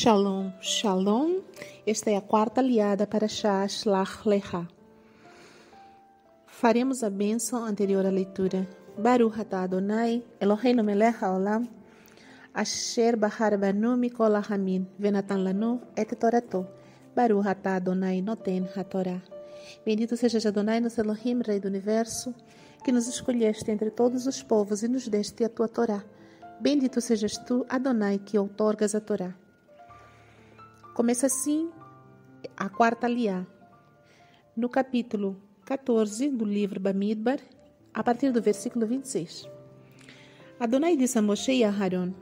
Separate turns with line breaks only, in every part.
Shalom, shalom. Esta é a quarta aliada para Shah Shlach Lecha. Faremos a bênção anterior à leitura. Baruch atah Adonai, Eloheinu melech haolam, asher bahar banu mikol hamin, venatan lanu et torato. Baruch atah Adonai noten hatorá. Bendito seja Adonai, nosso Elohim, Rei do Universo, que nos escolheste entre todos os povos e nos deste a tua Torá. Bendito sejas tu, Adonai, que outorgas a Torá. Começa assim a quarta liá, no capítulo 14 do livro Bamidbar, a partir do versículo 26. Adonai disse a Moshe e a Haron: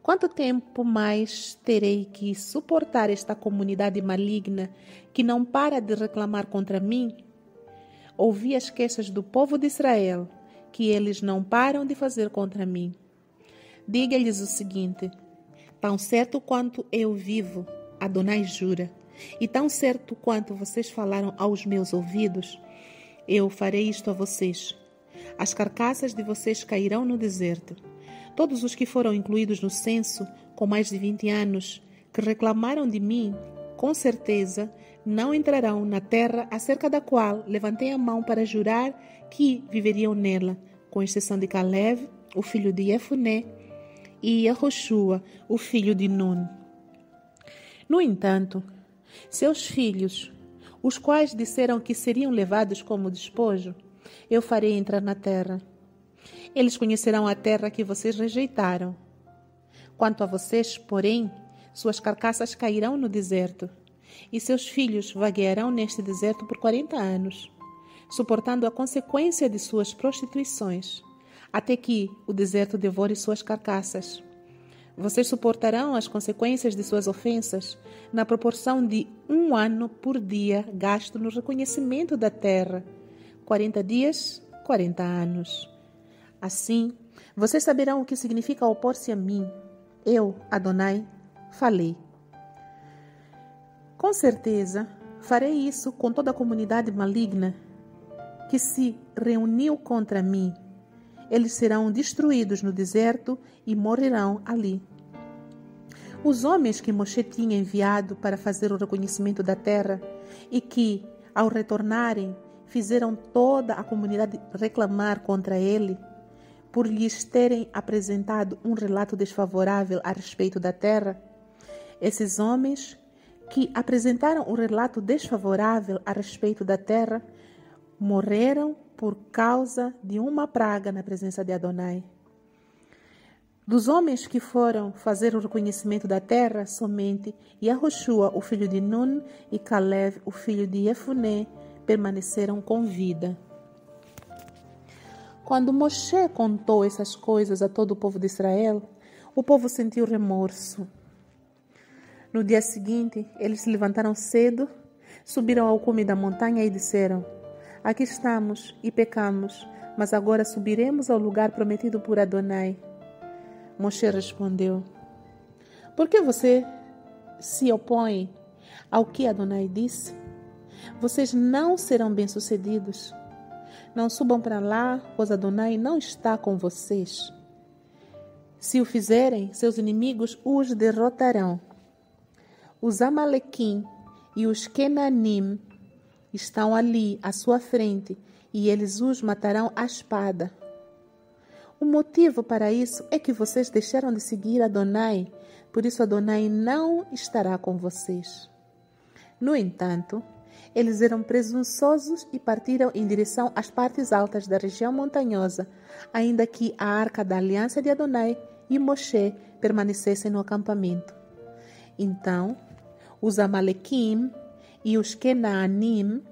Quanto tempo mais terei que suportar esta comunidade maligna que não para de reclamar contra mim? Ouvi as queixas do povo de Israel, que eles não param de fazer contra mim. Diga-lhes o seguinte: Tão certo quanto eu vivo, Adonai jura, e tão certo quanto vocês falaram aos meus ouvidos, eu farei isto a vocês. As carcaças de vocês cairão no deserto. Todos os que foram incluídos no censo, com mais de 20 anos, que reclamaram de mim, com certeza não entrarão na terra acerca da qual levantei a mão para jurar que viveriam nela, com exceção de Caleb, o filho de Efuné, e Yehoshua, o filho de Nun. No entanto, seus filhos, os quais disseram que seriam levados como despojo, eu farei entrar na terra. Eles conhecerão a terra que vocês rejeitaram. Quanto a vocês, porém, suas carcaças cairão no deserto, e seus filhos vaguearão neste deserto por quarenta anos, suportando a consequência de suas prostituições até que o deserto devore suas carcaças. Vocês suportarão as consequências de suas ofensas na proporção de um ano por dia gasto no reconhecimento da terra. 40 dias, 40 anos. Assim, vocês saberão o que significa opor-se a mim. Eu, Adonai, falei. Com certeza, farei isso com toda a comunidade maligna que se reuniu contra mim eles serão destruídos no deserto e morrerão ali. Os homens que Moshe tinha enviado para fazer o reconhecimento da terra e que, ao retornarem, fizeram toda a comunidade reclamar contra ele, por lhes terem apresentado um relato desfavorável a respeito da terra, esses homens que apresentaram um relato desfavorável a respeito da terra morreram por causa de uma praga na presença de Adonai. Dos homens que foram fazer o reconhecimento da terra, somente Yahushua, o filho de Nun, e Caleb, o filho de Efuné, permaneceram com vida. Quando Moshe contou essas coisas a todo o povo de Israel, o povo sentiu remorso. No dia seguinte, eles se levantaram cedo, subiram ao cume da montanha e disseram: Aqui estamos e pecamos, mas agora subiremos ao lugar prometido por Adonai. Moshe respondeu: Por que você se opõe ao que Adonai disse? Vocês não serão bem-sucedidos. Não subam para lá, pois Adonai não está com vocês. Se o fizerem, seus inimigos os derrotarão. Os Amalequim e os Kenanim estão ali à sua frente e eles os matarão à espada. O motivo para isso é que vocês deixaram de seguir Adonai, por isso Adonai não estará com vocês. No entanto, eles eram presunçosos e partiram em direção às partes altas da região montanhosa, ainda que a arca da aliança de Adonai e Moshe permanecessem no acampamento. Então, os Amalequim e os Kenaanim,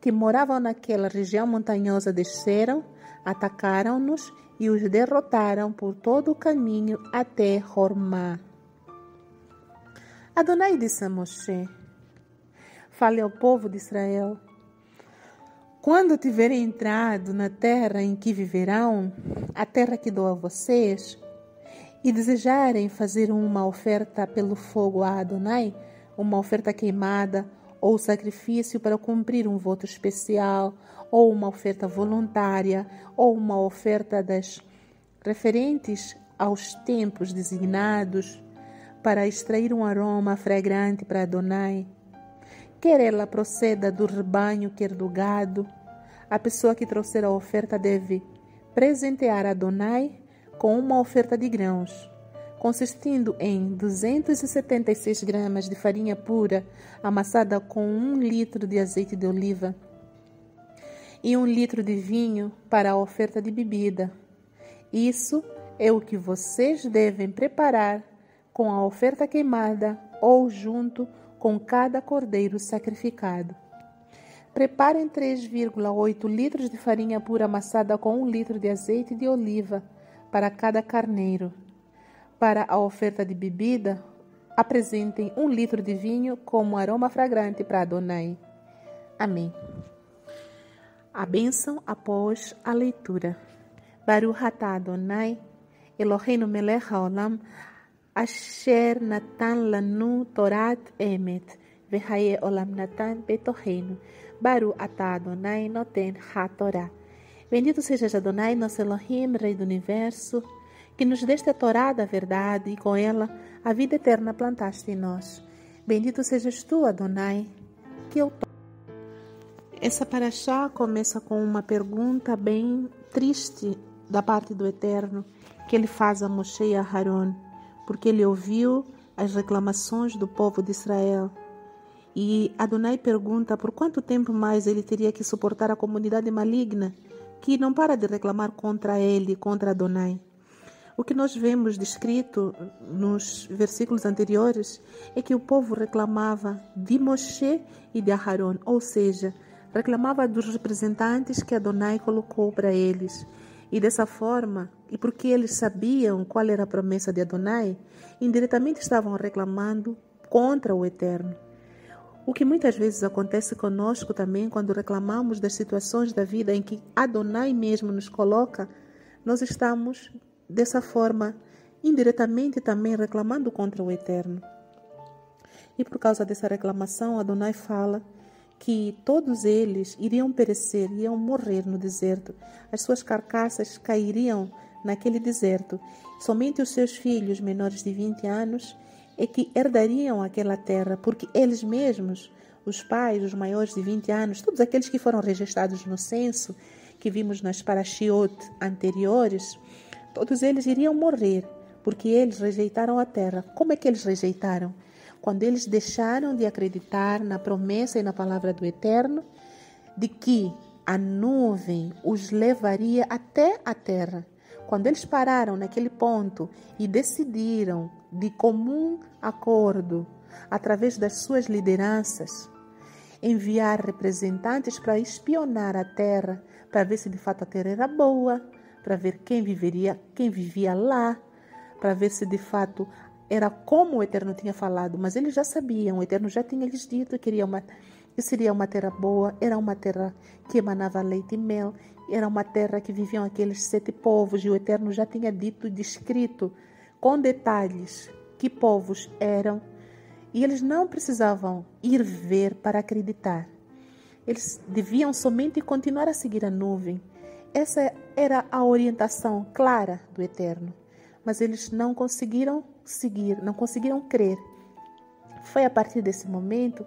que moravam naquela região montanhosa, desceram, atacaram-nos e os derrotaram por todo o caminho até Hormá. Adonai disse a Moshe: Fale ao povo de Israel. Quando tiverem entrado na terra em que viverão, a terra que dou a vocês, e desejarem fazer uma oferta pelo fogo a Adonai, uma oferta queimada ou sacrifício para cumprir um voto especial, ou uma oferta voluntária, ou uma oferta das referentes aos tempos designados para extrair um aroma fragrante para Adonai. Quer ela proceda do rebanho, quer do gado, a pessoa que trouxer a oferta deve presentear Adonai com uma oferta de grãos, consistindo em 276 gramas de farinha pura amassada com um litro de azeite de oliva e um litro de vinho para a oferta de bebida. Isso é o que vocês devem preparar com a oferta queimada ou junto com cada cordeiro sacrificado. Preparem 3,8 litros de farinha pura amassada com um litro de azeite de oliva para cada carneiro. Para a oferta de bebida, apresentem um litro de vinho como aroma fragrante para Adonai. Amém. A bênção após a leitura. Baruch atah Adonai, Eloheinu melech haolam, asher natan lanu torat emet, vehaye olam natan betoheinu. Baru atah Adonai noten ha-Torá. Bendito seja Adonai, nosso Elohim, Rei do Universo, que nos deste a Torá da verdade e com ela a vida eterna plantaste em nós. Bendito sejas tu, Adonai, que eu Essa paraxá começa com uma pergunta bem triste da parte do Eterno que ele faz a Moshe e a Haron, porque ele ouviu as reclamações do povo de Israel e Adonai pergunta por quanto tempo mais ele teria que suportar a comunidade maligna que não para de reclamar contra ele, contra Adonai. O que nós vemos descrito nos versículos anteriores é que o povo reclamava de Moshe e de Aharon, ou seja, reclamava dos representantes que Adonai colocou para eles. E dessa forma, e porque eles sabiam qual era a promessa de Adonai, indiretamente estavam reclamando contra o Eterno. O que muitas vezes acontece conosco também quando reclamamos das situações da vida em que Adonai mesmo nos coloca, nós estamos dessa forma indiretamente também reclamando contra o Eterno. E por causa dessa reclamação, Adonai fala que todos eles iriam perecer, iriam morrer no deserto. As suas carcaças cairiam naquele deserto. Somente os seus filhos menores de 20 anos é que herdariam aquela terra, porque eles mesmos, os pais, os maiores de 20 anos, todos aqueles que foram registrados no censo, que vimos nas parashiot anteriores, todos eles iriam morrer, porque eles rejeitaram a terra. Como é que eles rejeitaram? Quando eles deixaram de acreditar na promessa e na palavra do Eterno, de que a nuvem os levaria até a terra. Quando eles pararam naquele ponto e decidiram de comum acordo, através das suas lideranças, enviar representantes para espionar a terra, para ver se de fato a terra era boa, para ver quem viveria, quem vivia lá, para ver se de fato era como o Eterno tinha falado, mas eles já sabiam, o Eterno já tinha lhes dito que, uma, que seria uma terra boa, era uma terra que emanava leite e mel, era uma terra que viviam aqueles sete povos, e o Eterno já tinha dito e descrito com detalhes que povos eram, e eles não precisavam ir ver para acreditar. Eles deviam somente continuar a seguir a nuvem. Essa era a orientação clara do Eterno. Mas eles não conseguiram seguir, não conseguiram crer. Foi a partir desse momento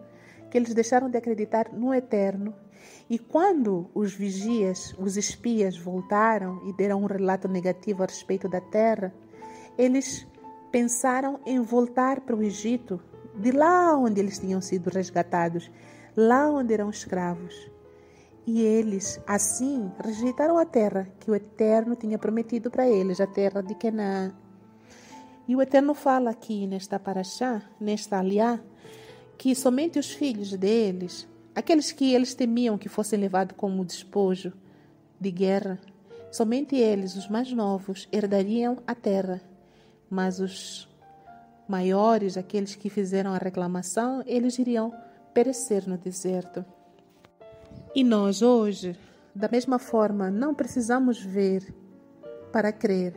que eles deixaram de acreditar no Eterno. E quando os vigias, os espias, voltaram e deram um relato negativo a respeito da terra, eles pensaram em voltar para o Egito, de lá onde eles tinham sido resgatados, lá onde eram escravos. E eles, assim, rejeitaram a terra que o Eterno tinha prometido para eles, a terra de Canaã. E o Eterno fala aqui nesta paraxá, nesta aliá, que somente os filhos deles, aqueles que eles temiam que fossem levados como despojo de guerra, somente eles, os mais novos, herdariam a terra mas os maiores, aqueles que fizeram a reclamação, eles iriam perecer no deserto. E nós hoje, da mesma forma, não precisamos ver para crer.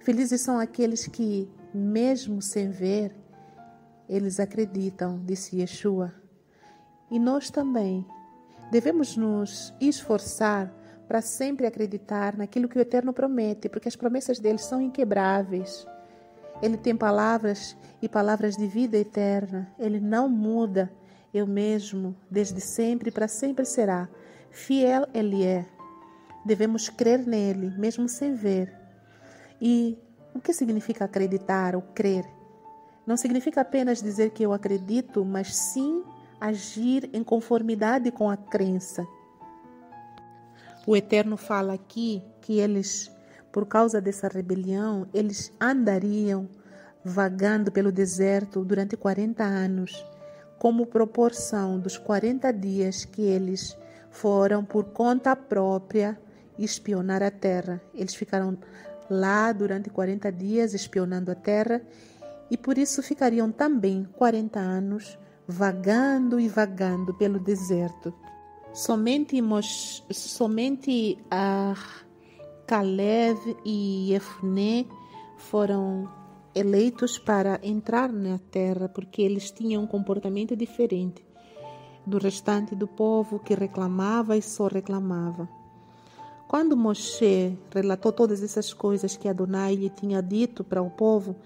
Felizes são aqueles que, mesmo sem ver, eles acreditam, disse Yeshua. E nós também devemos nos esforçar para sempre acreditar naquilo que o Eterno promete, porque as promessas dele são inquebráveis. Ele tem palavras e palavras de vida eterna. Ele não muda. Eu mesmo, desde sempre para sempre será. Fiel Ele é. Devemos crer nele, mesmo sem ver. E o que significa acreditar ou crer? Não significa apenas dizer que eu acredito, mas sim agir em conformidade com a crença. O Eterno fala aqui que eles, por causa dessa rebelião, eles andariam vagando pelo deserto durante 40 anos, como proporção dos 40 dias que eles foram por conta própria espionar a terra. Eles ficaram lá durante 40 dias espionando a terra e por isso ficariam também 40 anos vagando e vagando pelo deserto. Somente, Mos, somente a Caleb e Efné foram eleitos para entrar na terra porque eles tinham um comportamento diferente do restante do povo que reclamava e só reclamava. Quando Moshe relatou todas essas coisas que Adonai lhe tinha dito para o povo,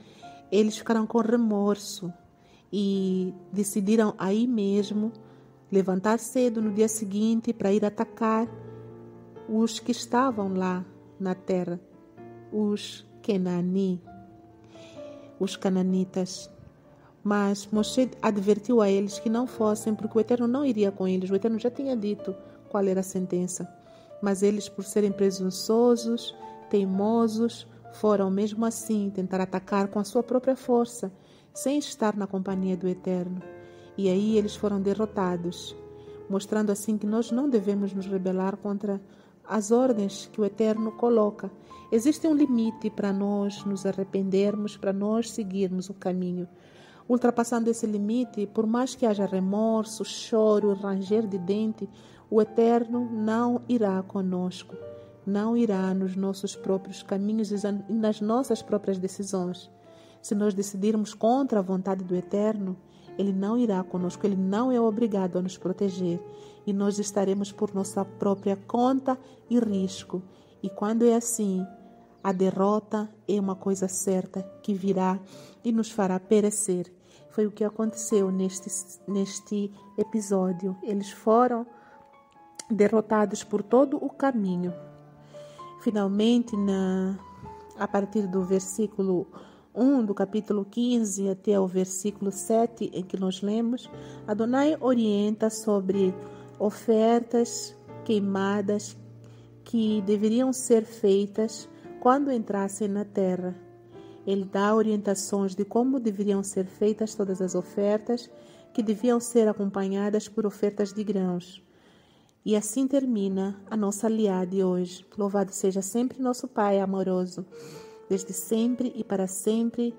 eles ficaram com remorso e decidiram aí mesmo levantar cedo no dia seguinte para ir atacar os que estavam lá na terra, os Kenani, os cananitas. Mas Moshe advertiu a eles que não fossem, porque o Eterno não iria com eles. O Eterno já tinha dito qual era a sentença. Mas eles, por serem presunçosos, teimosos, foram mesmo assim tentar atacar com a sua própria força, sem estar na companhia do Eterno. E aí eles foram derrotados, mostrando assim que nós não devemos nos rebelar contra as ordens que o Eterno coloca. Existe um limite para nós nos arrependermos, para nós seguirmos o caminho. Ultrapassando esse limite, por mais que haja remorso, choro, ranger de dente, o Eterno não irá conosco, não irá nos nossos próprios caminhos e nas nossas próprias decisões. Se nós decidirmos contra a vontade do Eterno, Ele não irá conosco, Ele não é obrigado a nos proteger e nós estaremos por nossa própria conta e risco. E quando é assim, a derrota é uma coisa certa que virá e nos fará perecer. Foi o que aconteceu neste, neste episódio. Eles foram derrotados por todo o caminho. Finalmente, na, a partir do versículo 1 do capítulo 15 até o versículo 7 em que nós lemos, Adonai orienta sobre ofertas queimadas que deveriam ser feitas quando entrassem na terra. Ele dá orientações de como deveriam ser feitas todas as ofertas, que deviam ser acompanhadas por ofertas de grãos. E assim termina a nossa aliada de hoje. Louvado seja sempre nosso Pai amoroso, desde sempre e para sempre.